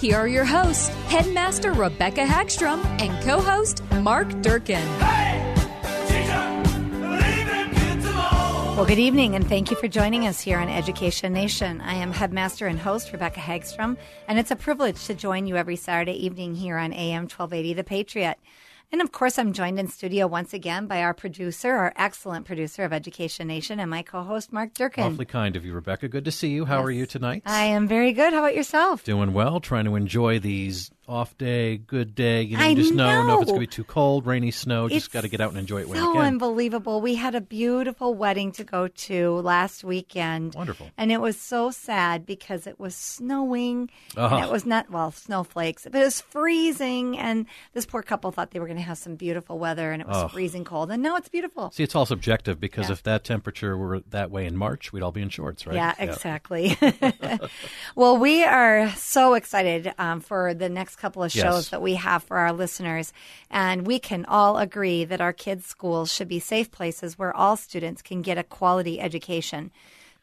Here are your hosts, Headmaster Rebecca Hagstrom and co host Mark Durkin. Well, good evening, and thank you for joining us here on Education Nation. I am Headmaster and host Rebecca Hagstrom, and it's a privilege to join you every Saturday evening here on AM 1280 The Patriot. And of course, I'm joined in studio once again by our producer, our excellent producer of Education Nation, and my co host, Mark Durkin. Awfully kind of you, Rebecca. Good to see you. How Yes. are you tonight? I am very good. How about yourself? Doing well, trying to enjoy these off day, good day. You know, you just know, know if it's going to be too cold, rainy, snow. Just got to get out and enjoy it when so you can. unbelievable. We had a beautiful wedding to go to last weekend. Wonderful. And it was so sad because it was snowing. Uh-huh. And it was not, well, snowflakes, but it was freezing. And this poor couple thought they were going to have some beautiful weather and it was Oh. freezing cold. And now it's beautiful. See, it's all subjective because Yeah. if that temperature were that way in March, we'd all be in shorts, right? Yeah, exactly. well, we are so excited um, for the next couple of shows Yes. that we have for our listeners. And we can all agree that our kids' schools should be safe places where all students can get a quality education.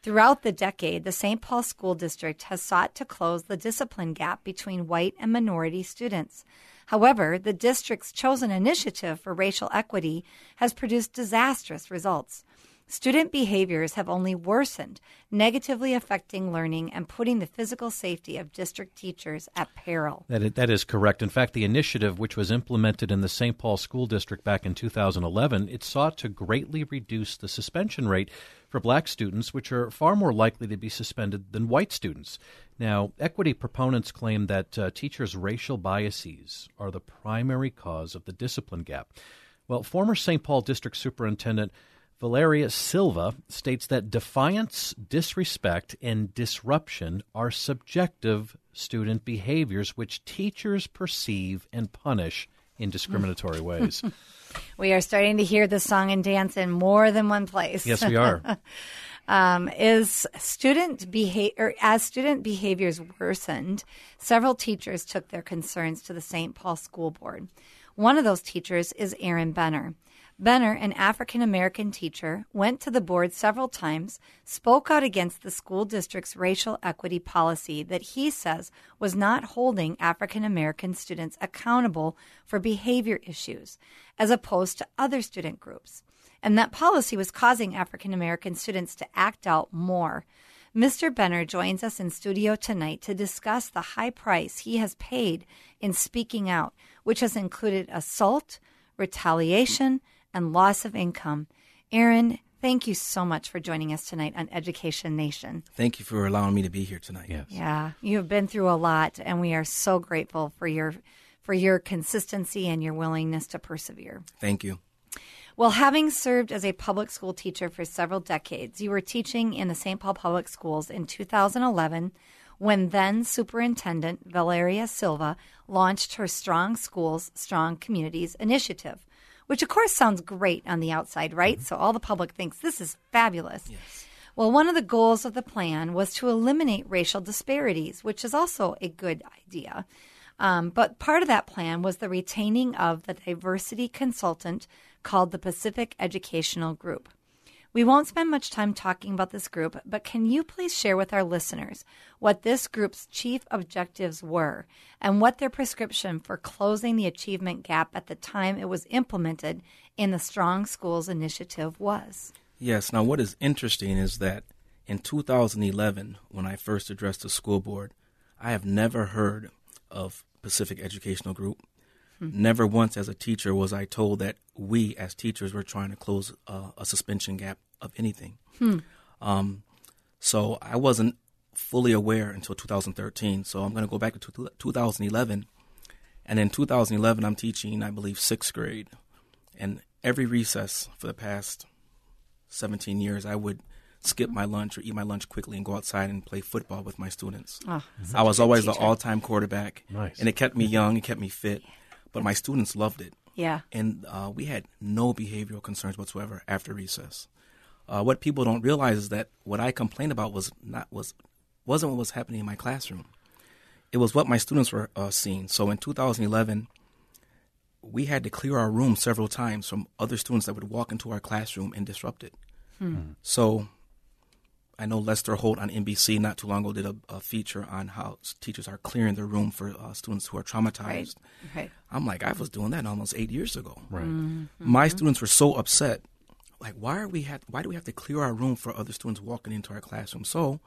Throughout the decade, the St. Paul School District has sought to close the discipline gap between white and minority students. However, the district's chosen initiative for racial equity has produced disastrous results. Student behaviors have only worsened, negatively affecting learning and putting the physical safety of district teachers at peril. That is, that is correct. In fact, the initiative, which was implemented in the St. Paul School District back in 2011, it sought to greatly reduce the suspension rate for black students, which are far more likely to be suspended than white students. Now, equity proponents claim that uh, teachers' racial biases are the primary cause of the discipline gap. Well, former St. Paul District Superintendent Valeria Silva states that defiance, disrespect, and disruption are subjective student behaviors which teachers perceive and punish in discriminatory ways. We are starting to hear the song and dance in more than one place. yes, we are. um, is student behavior as student behaviors worsened, several teachers took their concerns to the St. Paul School Board. One of those teachers is Aaron Benner. Benner, an African American teacher, went to the board several times, spoke out against the school district's racial equity policy that he says was not holding African American students accountable for behavior issues, as opposed to other student groups and that policy was causing African American students to act out more. Mr. Benner joins us in studio tonight to discuss the high price he has paid in speaking out, which has included assault, retaliation, and loss of income. Aaron, thank you so much for joining us tonight on Education Nation. Thank you for allowing me to be here tonight. Yes. Yeah, you have been through a lot, and we are so grateful for your for your consistency and your willingness to persevere. Thank you. Well, having served as a public school teacher for several decades, you were teaching in the St. Paul Public Schools in 2011 when then Superintendent Valeria Silva launched her Strong Schools, Strong Communities initiative, which of course sounds great on the outside, right? So all the public thinks this is fabulous. Well, one of the goals of the plan was to eliminate racial disparities, which is also a good idea. Um, but part of that plan was the retaining of the diversity consultant called the Pacific Educational Group. We won't spend much time talking about this group, but can you please share with our listeners what this group's chief objectives were and what their prescription for closing the achievement gap at the time it was implemented in the Strong Schools Initiative was? Yes. Now, what is interesting is that in 2011, when I first addressed the school board, I have never heard of Pacific Educational Group. Never once as a teacher was I told that we as teachers were trying to close uh, a suspension gap of anything. Um, so I wasn't fully aware until 2013. So I'm going to go back to 2011. And in 2011, I'm teaching, I believe, sixth grade. And every recess for the past 17 years, I would skip my lunch or eat my lunch quickly and go outside and play football with my students. Oh, I was always the all time quarterback. Nice. And it kept me young, it kept me fit. But my students loved it. Yeah. And uh, we had no behavioral concerns whatsoever after recess. Uh, what people don't realize is that what I complained about was not was wasn't what was happening in my classroom. It was what my students were uh, seeing. So in 2011, we had to clear our room several times from other students that would walk into our classroom and disrupt it. So I know Lester Holt on NBC not too long ago did a, a feature on how teachers are clearing their room for uh, students who are traumatized. Right. Right. I'm like, I was doing that almost eight years ago. Right. My students were so upset. Like, why are we have? Why do we have to clear our room for other students walking into our classroom? So,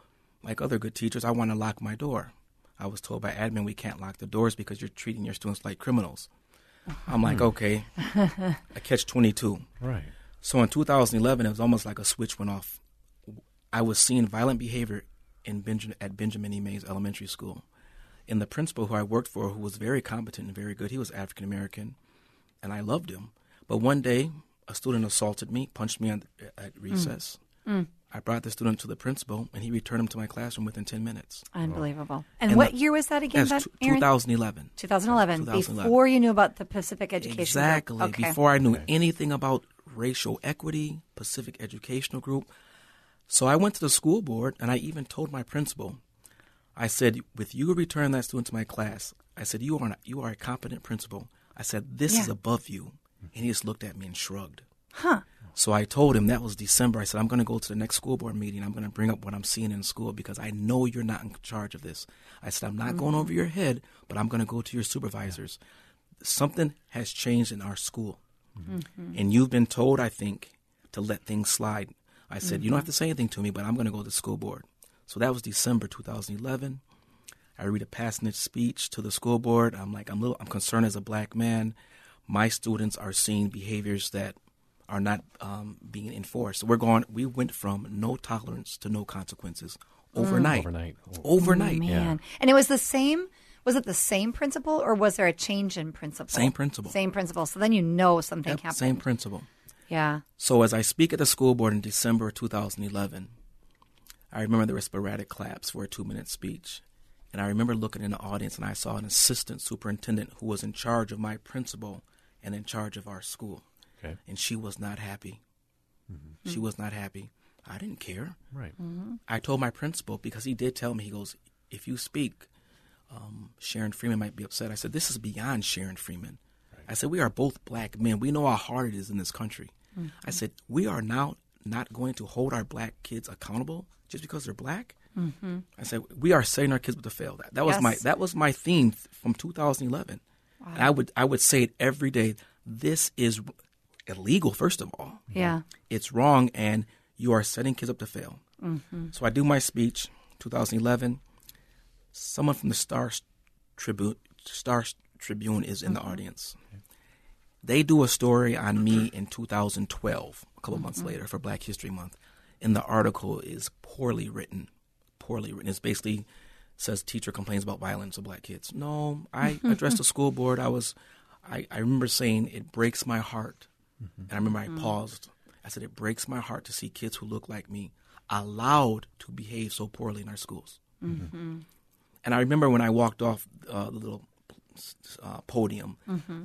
like other good teachers, I want to lock my door. I was told by admin we can't lock the doors because you're treating your students like criminals. Uh-huh. I'm like, hmm. okay, I catch 22. Right. So in 2011, it was almost like a switch went off. I was seeing violent behavior in Benjamin, at Benjamin E. Mays Elementary School. And the principal who I worked for, who was very competent and very good, he was African American, and I loved him. But one day, a student assaulted me, punched me at, at mm. recess. Mm. I brought the student to the principal, and he returned him to my classroom within 10 minutes. Unbelievable. And, And what the- year was that again, That's Beth- t- Aaron? 2011. 2011, 2011. before you knew about the Pacific Education Group. Exactly. Okay. Before I knew anything about racial equity, Pacific Educational Group. So I went to the school board and I even told my principal, I said, with you returning that student to my class, I said, you are, not, you are a competent principal. I said, this is above you. And he just looked at me and shrugged. Huh. So I told him that was December. I said, I'm going to go to the next school board meeting. I'm going to bring up what I'm seeing in school because I know you're not in charge of this. I said, I'm not going mm-hmm. over your head, but I'm going to go to your supervisors. Something has changed in our school. Mm-hmm. And you've been told, I think, to let things slide. I said, You don't have mm-hmm. to say anything to me, but I'm going to go to the school board. So that was December 2011. I read a passionate speech to the school board. I'm like, I'm little, I'm concerned as a black man. My students are seeing behaviors that are not um, being enforced. We're going. We went from no tolerance to no consequences overnight. Overnight. Overnight. Man. And it was the same. Was it the same principal, or was there a change in principal? Same principal. Same principal. So then you know something Yep, happened. same principal. Yeah. So as I speak at the school board in December 2011, I remember there were sporadic claps for a two-minute speech. And I remember looking in the audience and I saw an assistant superintendent who was in charge of my principal and in charge of our school. Okay. And she was not happy. Mm-hmm. She was not happy. I didn't care. Right. Mm-hmm. I told my principal because he did tell me, he goes, if you speak, um, Sharon Freeman might be upset. I said, this is beyond Sharon Freeman. I said, we are both black men. We know how hard it is in this country. Mm-hmm. I said, we are now not going to hold our black kids accountable just because they're black. I said, we are setting our kids up to fail. That, that was my that was my theme from 2011. And I would I would say it every day. This is illegal. First of all, Yeah. it's wrong and you are setting kids up to fail. Mm-hmm. So I do my speech, 2011. Someone from the Star Tribune, Star Tribune is in the mm-hmm. audience. They do a story on me in 2012, a couple months mm-hmm. later for Black History Month, and the article is poorly written. Poorly written. It's basically says teacher complains about violence of black kids. No, I addressed the school board. I was, I, I remember saying it breaks my heart, and I remember I mm-hmm. paused. I said it breaks my heart to see kids who look like me allowed to behave so poorly in our schools. Mm-hmm. And I remember when I walked off uh, the little uh, podium, mm-hmm.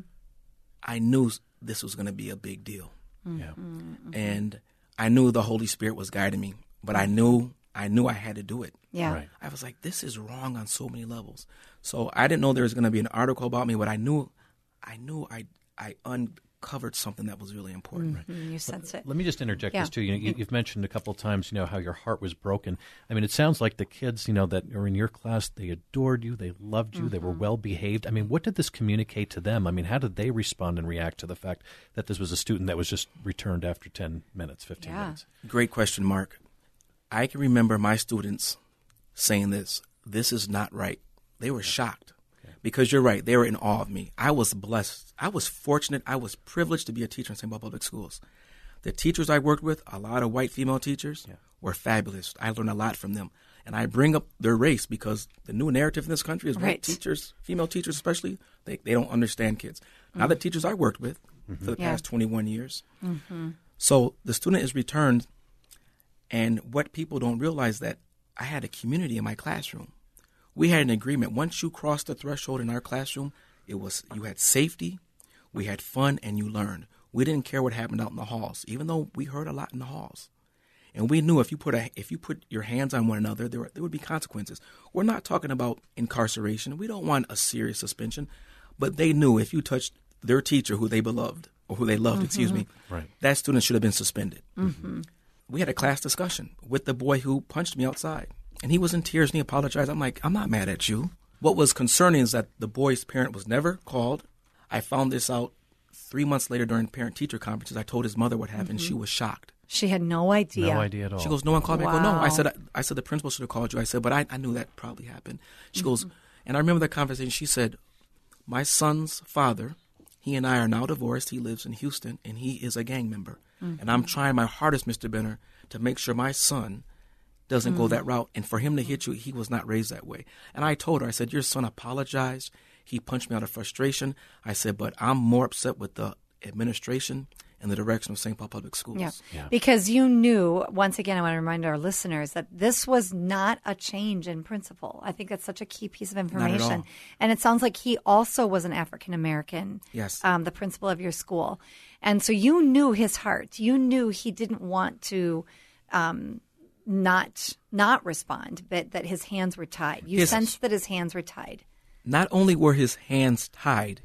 I knew this was going to be a big deal, Yeah. and I knew the Holy Spirit was guiding me. But I knew, I knew I had to do it. Yeah. Right. I was like, this is wrong on so many levels. So I didn't know there was going to be an article about me, but I knew, I knew I, I uncovered something that was really important. Mm, You sense it. Let me just interject Yeah. this too. You know, you, you've mentioned a couple of times, you know, how your heart was broken. I mean, it sounds like the kids, you know, that are in your class, they adored you, they loved you, they were well behaved. I mean, what did this communicate to them? I mean, how did they respond and react to the fact that this was a student that was just returned after ten minutes, fifteen Yeah. minutes? Great question, Mark. I can remember my students saying this. This is not right. They were shocked because you're right. They were in awe of me. I was blessed. I was fortunate. I was privileged to be a teacher in St. Paul Public Schools. The teachers I worked with, a lot of white female teachers, were fabulous. I learned a lot from them. And I bring up their race because the new narrative in this country is Right. white teachers, female teachers especially, they, they don't understand kids. Now, mm-hmm. the teachers I worked with mm-hmm. for the Yeah. past 21 years. Mm-hmm. So the student is returned, and what people don't realize that I had a community in my classroom. We had an agreement. Once you crossed the threshold in our classroom, it was you had safety, we had fun, and you learned. We didn't care what happened out in the halls, even though we heard a lot in the halls. And we knew if you put a if you put your hands on one another, there were, there would be consequences. We're not talking about incarceration. We don't want a serious suspension, but they knew if you touched their teacher, who they beloved or who they loved, excuse mm-hmm. me, Right. that student should have been suspended. Mm-hmm. We had a class discussion with the boy who punched me outside, and he was in tears and he apologized. I'm like, I'm not mad at you. What was concerning is that the boy's parent was never called. I found this out three months later during parent teacher conferences. I told his mother what happened. Mm-hmm. She was shocked. She had no idea. No idea at all. She goes, no one called me. I go, no. I said, I, I said the principal should have called you. I said, but I, I knew that probably happened. She mm-hmm. goes, and I remember that conversation. She said, my son's father, he and I are now divorced. He lives in Houston, and he is a gang member. And I'm trying my hardest, Mr. Benner, to make sure my son doesn't go that route. And for him to hit you, he was not raised that way. And I told her, I said, your son apologized. He punched me out of frustration. I said, but I'm more upset with the administration and the direction of St. Paul Public Schools. Yeah. Because you knew, once again, I want to remind our listeners that this was not a change in principal. I think that's such a key piece of information. all. And it sounds like he also was an African American, Yes. um, the principal of your school. And so you knew his heart. You knew he didn't want to um, not not respond, but that his hands were tied. You His- sensed that his hands were tied. not only were his hands tied,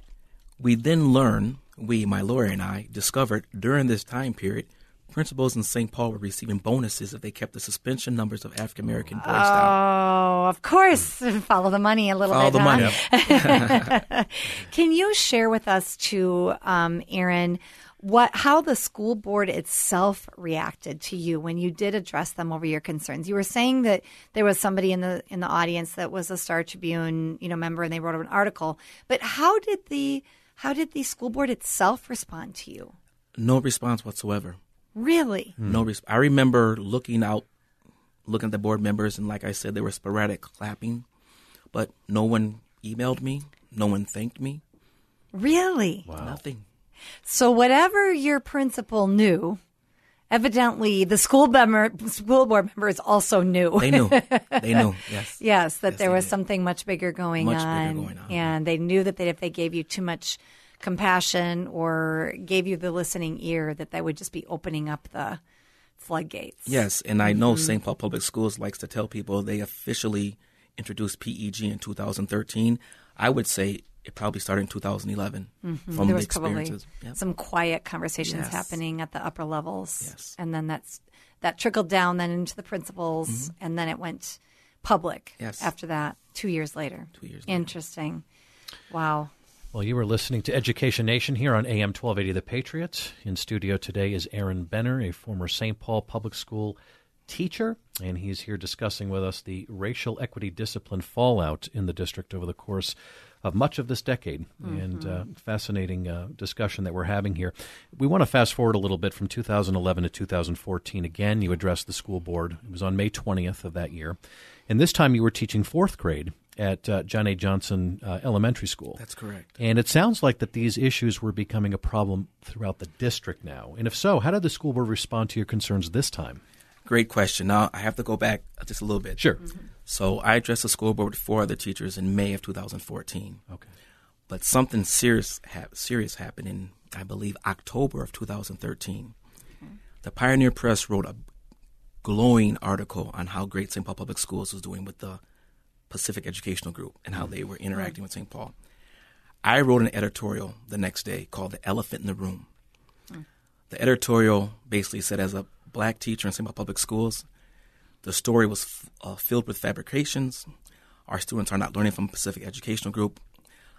we then learn, we, my lawyer and I, discovered during this time period, principals in St. Paul were receiving bonuses if they kept the suspension numbers of African American boys down. Oh, of course. Follow the money a little Follow bit. the huh? money. Can you share with us, too, um, Aaron, what how the school board itself reacted to you when you did address them over your concerns? You were saying that there was somebody in the in the audience that was a Star Tribune, you know, member, and they wrote an article. But how did the how did the school board itself respond to you? No response whatsoever. Really? No res- I remember looking out, looking at the board members, and like I said, they were sporadic clapping, but no one emailed me. No one thanked me. Really? Wow. Nothing. So whatever your principal knew, evidently the school member, school board members also knew. They knew. they knew. Yes. yes, that Yes, there was did. something much bigger going Much bigger on, going on. and they knew that if they gave you too much compassion or gave you the listening ear, that they would just be opening up the floodgates. Yes, and I know Mm-hmm. St. Paul Public Schools likes to tell people they officially introduced PEG in 2013. I would say it probably started in 2011 Mm-hmm. there the was probably. Yep. some quiet conversations Yes. happening at the upper levels, Yes. and then that's that trickled down then into the principals, and then it went public. Mm-hmm. Yes. after that, two years later. Two years later. Interesting. Wow. Well, you were listening to Education Nation here on AM 1280 The Patriot. In studio today is Aaron Benner, a former St. Paul Public School teacher, and he's here discussing with us the racial equity discipline fallout in the district over the course of much of this decade. And uh, fascinating uh, discussion that we're having here. We want to fast forward a little bit from 2011 to 2014. Again, you addressed the school board. It was on May 20th of that year. And this time you were teaching fourth grade at uh, John A. Johnson uh, Elementary School. That's correct. And it sounds like that these issues were becoming a problem throughout the district now. And if so, how did the school board respond to your concerns this time? Great question. Now I have to go back just a little bit. Sure. So I addressed the school board with four other teachers in May of 2014. Okay. But something serious ha- serious happened in I believe October of 2013. The Pioneer Press wrote a glowing article on how great St. Paul Public Schools was doing with the Pacific Educational Group and how they were mm-hmm. interacting with St. Paul. I wrote an editorial the next day called "The Elephant in the Room." Mm. The editorial basically said, as a black teacher in St. Paul Public Schools, the story was f- uh, filled with fabrications. Our students are not learning from Pacific Educational Group.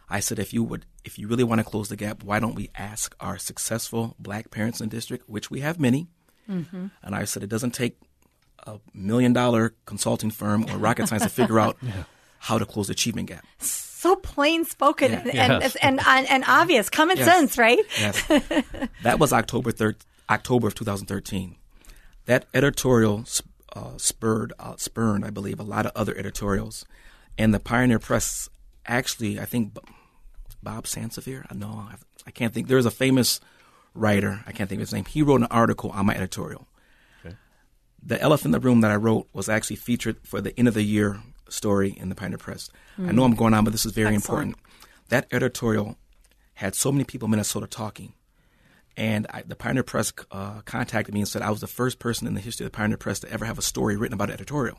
I said, if you would, if you really want to close the gap, why don't we ask our successful black parents in the district, which we have many? And I said, it doesn't take a million dollar consulting firm or rocket science to figure out how to close the achievement gap. so plain spoken Yeah. and, and, Yes. and, and and obvious, common Yes. sense, right? Yes. that was October thir- October of 2013. That editorial sp- uh, spurred, uh, spurned, I believe, a lot of other editorials, and the Pioneer Press actually, I think, Bob Sansevere. I know I, I can't think. There's a famous writer. I can't think of his name. He wrote an article on my editorial. The elephant in the room that I wrote was actually featured for the end of the year story in the Pioneer Press. I know I'm going on, but this is very Excellent. important. That editorial had so many people in Minnesota talking. And I, the Pioneer Press uh, contacted me and said I was the first person in the history of the Pioneer Press to ever have a story written about an editorial.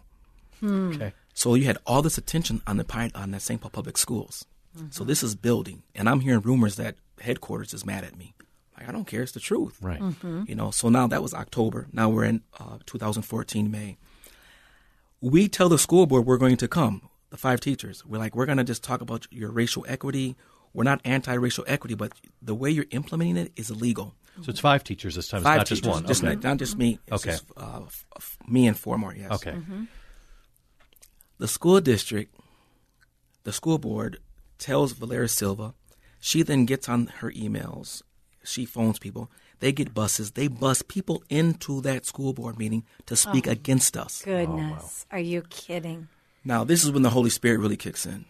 Okay. So you had all this attention on the Pine, on the St. Paul Public Schools. So this is building, and I'm hearing rumors that headquarters is mad at me. Like I don't care, it's the truth. Right. You know. So now that was October. Now we're in uh, 2014 May. We tell the school board we're going to come. The five teachers. We're like we're going to just talk about your racial equity. We're not anti-racial equity, but the way you're implementing it is illegal. So it's five teachers this time. Five it's not just one. Just okay. not, not just me. It's Okay. just, uh, f- f- me and four more. Yes. okay. The school district, the school board tells Valeria Silva. She then gets on her emails. She phones people. They get buses. They bus people into that school board meeting to speak against us. Goodness, are you kidding? Now, this is when the Holy Spirit really kicks in.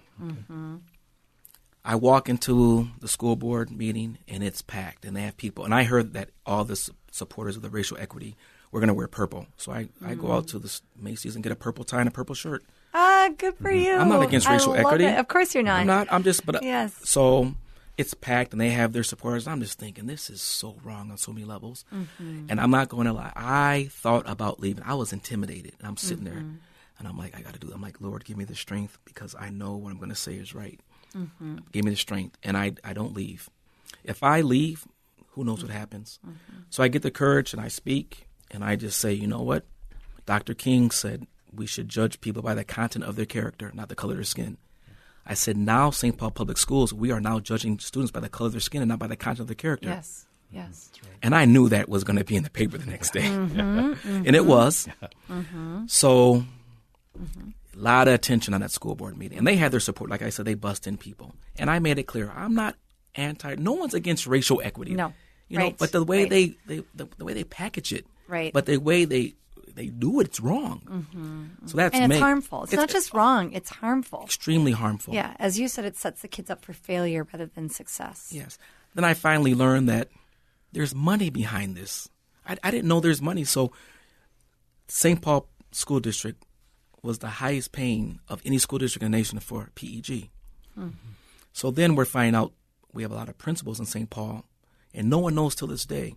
I walk into the school board meeting and it's packed, and they have people. And I heard that all the su- supporters of the racial equity were going to wear purple. So I, I go out to the Macy's and get a purple tie and a purple shirt. Ah, good for you. Mm-hmm. I'm not against racial equity. it. Of course you're not. I'm not. I'm just. But uh, Yes. So it's packed, and they have their supporters. I'm just thinking this is so wrong on so many levels. Mm-hmm. And I'm not going to lie. I thought about leaving. I was intimidated, and I'm sitting there, Mm-hmm. and I'm like, I got to do. it. I'm like, Lord, give me the strength because I know what I'm going to say is right. Mm-hmm. Give me the strength, and I I don't leave. If I leave, who knows what happens? Mm-hmm. So I get the courage and I speak, and I just say, you know what? Dr. King said we should judge people by the content of their character, not the color of their skin. I said, now St. Paul Public Schools, we are now judging students by the color of their skin and not by the content of their character. Yes. Yes. And I knew that was going to be in the paper the next day. and it was. So, a lot of attention on that school board meeting. And they had their support. Like I said, they bust in people. And I made it clear I'm not anti, no one's against racial equity. No. You know, Right. but the way Right. they, they the, the way they package it, Right. But the way they they do it, it's wrong. Mm-hmm. So that's And it's harmful. It's, not just wrong, it's harmful. extremely harmful. Yeah, as you said, it sets the kids up for failure rather than success. Yes. Then I finally learned that there's money behind this. I, I didn't know there's money. So, St. Paul School District was the highest paying of any school district in the nation for PEG. Hmm. So then we're finding out we have a lot of principals in St. Paul, and no one knows till this day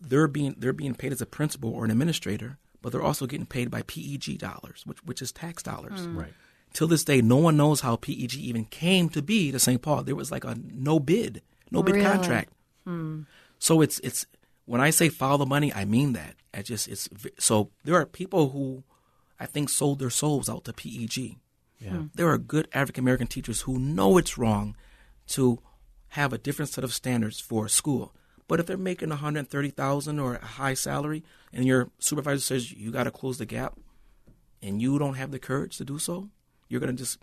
they're being they're being paid as a principal or an administrator, but they're also getting paid by PEG dollars, which which is tax dollars. Hmm. Right. Till this day, no one knows how PEG even came to be to St. Paul. There was like a no bid, no bid Really? contract. Hmm. So it's it's when I say follow the money, I mean that. I just it's so there are people who I think sold their souls out to PEG. Yeah. Hmm. There are good African American teachers who know it's wrong to have a different set of standards for school. But if they're making one hundred thirty thousand or a high salary, and your supervisor says you got to close the gap, and you don't have the courage to do so, you're going to just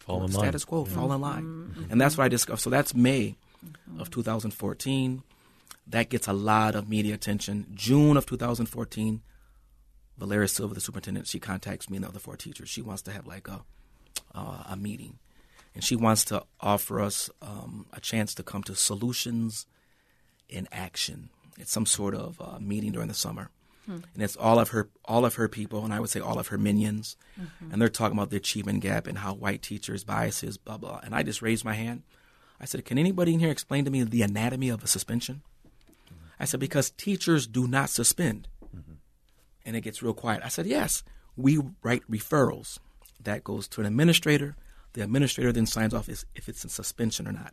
Fall in line. status quo, fall in line. Mm-hmm. Mm-hmm. And that's what I discovered. So that's May mm-hmm. of 2014. That gets a lot of media attention. June of 2014, Valeria Silva, the superintendent, she contacts me and the other four teachers. She wants to have like a uh, a meeting, and she wants to offer us um, a chance to come to solutions in action. It's some sort of uh, meeting during the summer, and it's all of her all of her people, and I would say all of her minions, and they're talking about the achievement gap and how white teachers biases, blah blah. And I just raised my hand. I said, "Can anybody in here explain to me the anatomy of a suspension?" I said, "Because teachers do not suspend." And it gets real quiet. I said, "Yes, we write referrals. That goes to an administrator. The administrator then signs off if it's in suspension or not."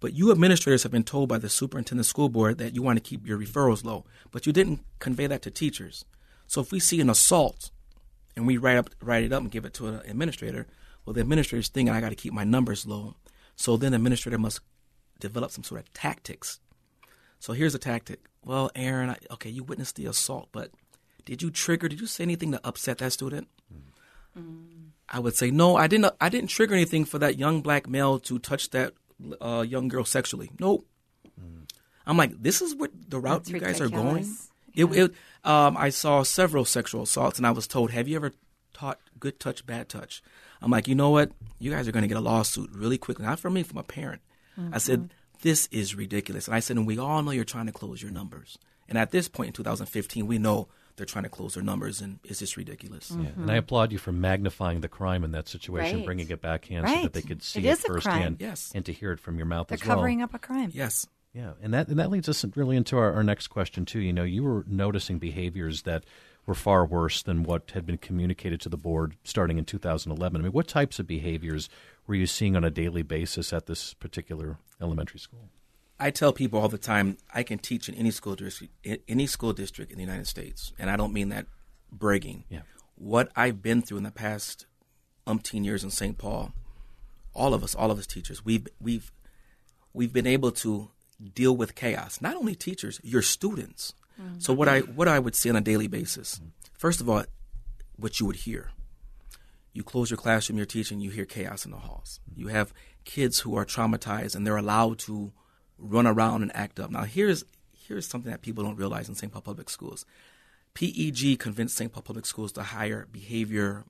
But you administrators have been told by the superintendent school board that you want to keep your referrals low, but you didn't convey that to teachers. So if we see an assault and we write up write it up and give it to an administrator, well the administrator's thinking I got to keep my numbers low. So then the administrator must develop some sort of tactics. So here's a tactic. Well, Aaron, I, okay, you witnessed the assault, but did you trigger? Did you say anything to upset that student? I would say no. I didn't. I didn't trigger anything for that young black male to touch that uh, young girl sexually. Nope. I'm like, this is what the route That's you guys are going. ridiculous. It, it, um, I saw several sexual assaults, and I was told, "Have you ever taught good touch, bad touch?" I'm like, you know what? You guys are going to get a lawsuit really quickly. Not from me, from a parent. I said, this is ridiculous. And I said, and we all know you're trying to close your numbers. And at this point in 2015, we know they're trying to close their numbers, and it's just ridiculous. Yeah, mm-hmm. And I applaud you for magnifying the crime in that situation, Right. bringing it backhand so that they could see It it, is a crime. firsthand Yes. and to hear it from your mouth They're as well. covering up a crime. Yes. Yeah, and that and that leads us really into our, our next question too. You know, you were noticing behaviors that were far worse than what had been communicated to the board starting in 2011. I mean, what types of behaviors were you seeing on a daily basis at this particular elementary school? I tell people all the time, I can teach in any school district, in any school district in the United States, and I don't mean that bragging. Yeah. What I've been through in the past umpteen years in St. Paul, all of us, all of us teachers, we've we've we've been able to deal with chaos. Not only teachers, your students. Mm-hmm. So what I what I would see on a daily basis, first of all, what you would hear. You close your classroom, you're teaching, you hear chaos in the halls. You have kids who are traumatized and they're allowed to run around and act up. Now here's here's something that people don't realize in St. Paul Public Schools. PEG convinced St. Paul Public Schools to hire behavior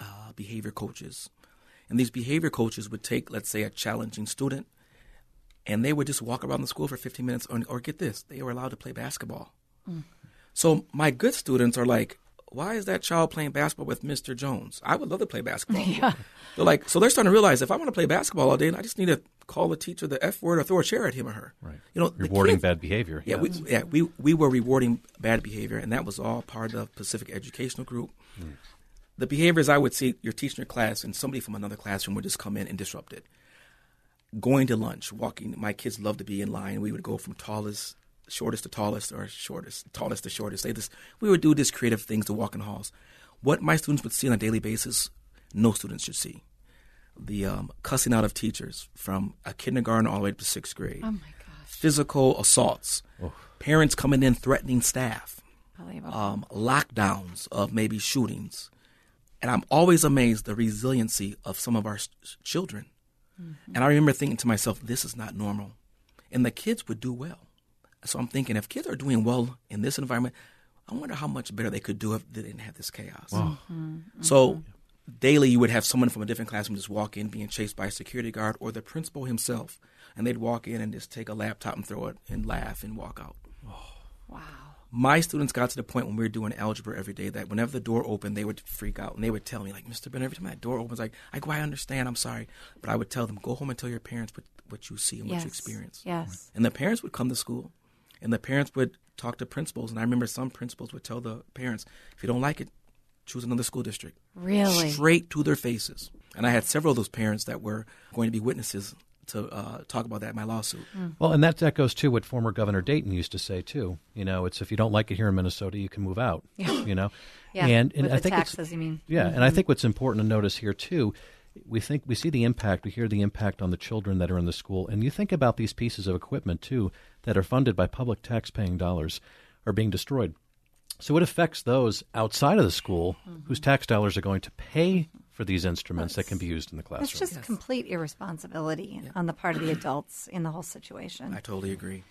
uh, behavior coaches, and these behavior coaches would take, let's say, a challenging student, and they would just walk around the school for 15 minutes, or, or get this, they were allowed to play basketball. So my good students are like, why is that child playing basketball with Mr. Jones? I would love to play basketball. They're like, so they're starting to realize if I want to play basketball all day, I just need to call the teacher the F word or throw a chair at him or her. Right. You know, Rewarding kids- bad behavior. Yeah, we, yeah, we we were rewarding bad behavior, and that was all part of Pacific Educational Group. Mm. The behaviors I would see, you're teaching your class, and somebody from another classroom would just come in and disrupt it. Going to lunch, walking. My kids love to be in line. We would go from tallest, shortest to tallest, or shortest, tallest to shortest. They just we would do these creative things to walk in halls. What my students would see on a daily basis, no students should see. The um, cussing out of teachers from a kindergarten all the way up to sixth grade Oh my gosh. physical assaults, parents coming in threatening staff, Unbelievable. um, lockdowns of maybe shootings. And I'm always amazed the resiliency of some of our s- s- children. And I remember thinking to myself, this is not normal. And the kids would do well. So I'm thinking, if kids are doing well in this environment, I wonder how much better they could do if they didn't have this chaos. So daily, you would have someone from a different classroom just walk in, being chased by a security guard or the principal himself, and they'd walk in and just take a laptop and throw it and laugh and walk out. wow. My students got to the point when we were doing algebra every day that whenever the door opened, they would freak out and they would tell me, like, Mr. Ben, every time that door opens, like, I go, I understand, I'm sorry. But I would tell them, go home and tell your parents what, what you see and what you experience. Yes. And the parents would come to school, and the parents would talk to principals. And I remember some principals would tell the parents, if you don't like it, choose another school district. Really? Straight to their faces. And I had several of those parents that were going to be witnesses to uh, talk about that in my lawsuit. Well, and that echoes to what former Governor Dayton used to say too. You know, it's if you don't like it here in Minnesota, you can move out. Yeah. You know, Yeah. and and With I the think it's- taxes, you mean? Yeah, and I think what's important to notice here too, we think we see the impact, we hear the impact on the children that are in the school, and you think about these pieces of equipment too that are funded by public tax-paying dollars are being destroyed. So it affects those outside of the school whose tax dollars are going to pay for these instruments that can be used in the classroom. It's just complete irresponsibility on the part of the adults in the whole situation. I totally agree.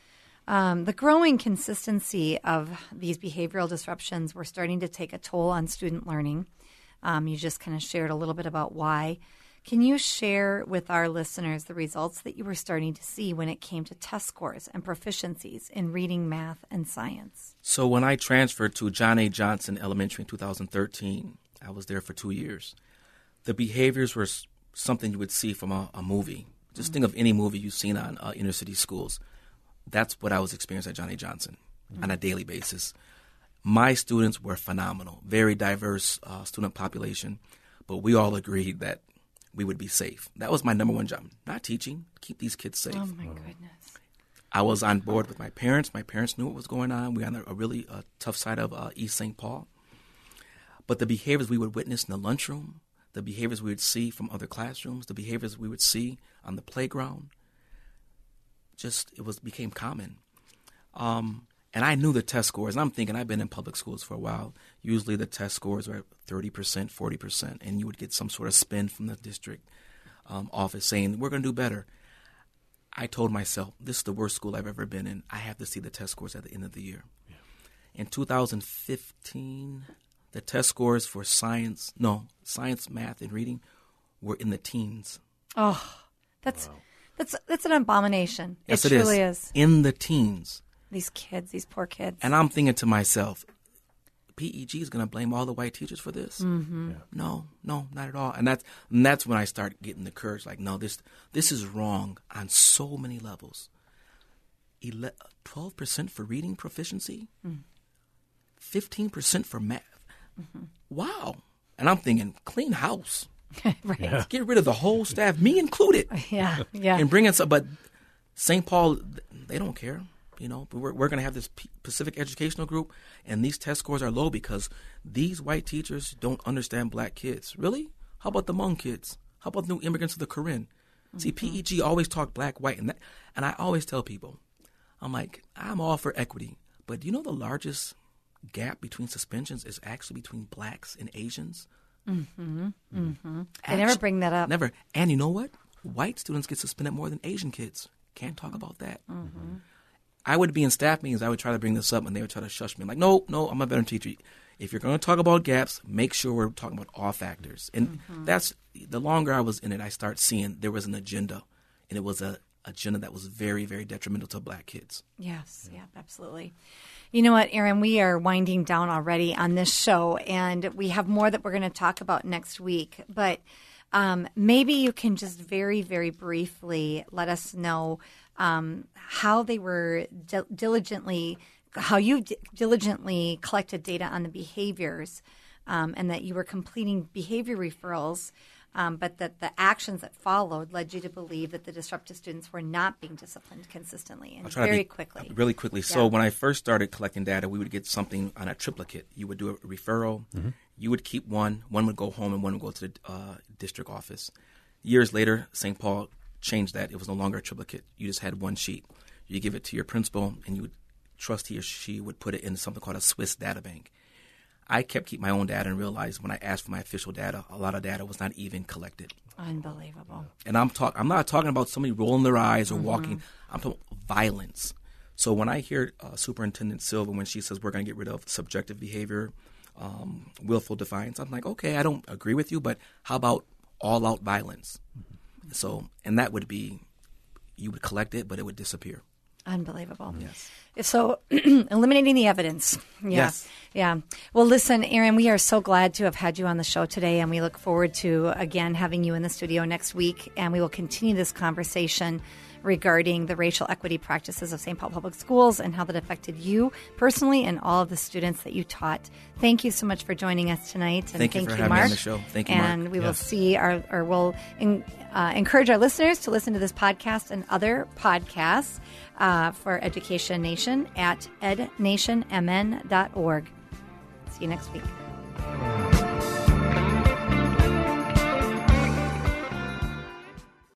Um, the growing consistency of these behavioral disruptions were starting to take a toll on student learning. Um, you just kind of shared a little bit about why. Can you share with our listeners the results that you were starting to see when it came to test scores and proficiencies in reading, math, and science? So when I transferred to John A. Johnson Elementary in 2013, I was there for two years. The behaviors were something you would see from a, a movie. Just think of any movie you've seen on uh, inner city schools. That's what I was experiencing at John A. Johnson on a daily basis. My students were phenomenal, very diverse uh, student population, but we all agreed that we would be safe. That was my number one job, not teaching, keep these kids safe. Oh my goodness. I was on board with my parents. My parents knew what was going on. We were on a, really uh, tough side of uh, East St. Paul. But the behaviors we would witness in the lunchroom, the behaviors we would see from other classrooms, the behaviors we would see on the playground, just it was became common. Um, And I knew the test scores. And I'm thinking, I've been in public schools for a while. Usually the test scores are 30%, 40%, and you would get some sort of spin from the district um, office saying, we're going to do better. I told myself, this is the worst school I've ever been in. I have to see the test scores at the end of the year. Yeah. In 2015, the test scores for science, no, science, math, and reading were in the teens. Oh, that's wow. that's that's an abomination. Yes, it, it truly is. is. In the teens. These kids, these poor kids. And I'm thinking to myself, PEG is going to blame all the white teachers for this. Mm-hmm. Yeah. No, no, not at all. And that's and that's when I start getting the courage. Like, no, this this is wrong on so many levels. Twelve percent for reading proficiency, mm. fifteen mm. percent for math. Mm-hmm. Wow! And I'm thinking, clean house. right. Yeah. Get rid of the whole staff, me included. Yeah, yeah. And bring in some. But St. Paul, they don't care. You know, we're, we're going to have this Pacific Educational Group, and these test scores are low because these white teachers don't understand black kids. Really? How about the Hmong kids? How about the new immigrants of the Korean? Mm-hmm. See, PEG always talk black, white, and that, and I always tell people, I'm like, I'm all for equity, but do you know the largest gap between suspensions is actually between blacks and Asians? Mm-hmm. Mm-hmm. Actually, never bring that up. Never. And you know what? White students get suspended more than Asian kids. Can't talk about that. I would be in staff meetings. I would try to bring this up, and they would try to shush me. I'm like, no, no, I'm a veteran teacher. If you're going to talk about gaps, make sure we're talking about all factors. And mm-hmm. that's the longer I was in it, I start seeing there was an agenda, and it was a agenda that was very, very detrimental to black kids. Yes, yeah, absolutely. You know what, Aaron? We are winding down already on this show, and we have more that we're going to talk about next week. But um, maybe you can just very, very briefly let us know um, how they were di- diligently, how you d- diligently collected data on the behaviors, um, and that you were completing behavior referrals. Um, but that the actions that followed led you to believe that the disruptive students were not being disciplined consistently and very be, quickly. Really quickly. Yeah. So when I first started collecting data, we would get something on a triplicate. You would do a referral, mm-hmm. You would keep one, one would go home, and one would go to the uh, district office. Years later, St. Paul changed that. It was no longer a triplicate. You just had one sheet. You give it to your principal, and you would trust he or she would put it in something called a SWIS data bank. I kept keep my own data and realized when I asked for my official data, a lot of data was not even collected. Unbelievable. And I'm talk I'm not talking about somebody rolling their eyes or mm-hmm. walking. I'm talking violence. So when I hear uh, Superintendent Silva when she says we're going to get rid of subjective behavior, um, willful defiance, I'm like, okay, I don't agree with you, but how about all out violence? Mm-hmm. So, and that would be, you would collect it, but it would disappear. Unbelievable. Yes. So, eliminating the evidence. Yeah. Yes. Yeah. Well, listen, Aaron, we are so glad to have had you on the show today, and we look forward to again having you in the studio next week. And we will continue this conversation regarding the racial equity practices of St. Paul Public Schools and how that affected you personally and all of the students that you taught. Thank you so much for joining us tonight. And thank, thank you, you Mark. Thank you, And Mark. we yes. will see our, or we'll in, uh, encourage our listeners to listen to this podcast and other podcasts uh, for Education Nation at ednationmn.org. See you next week.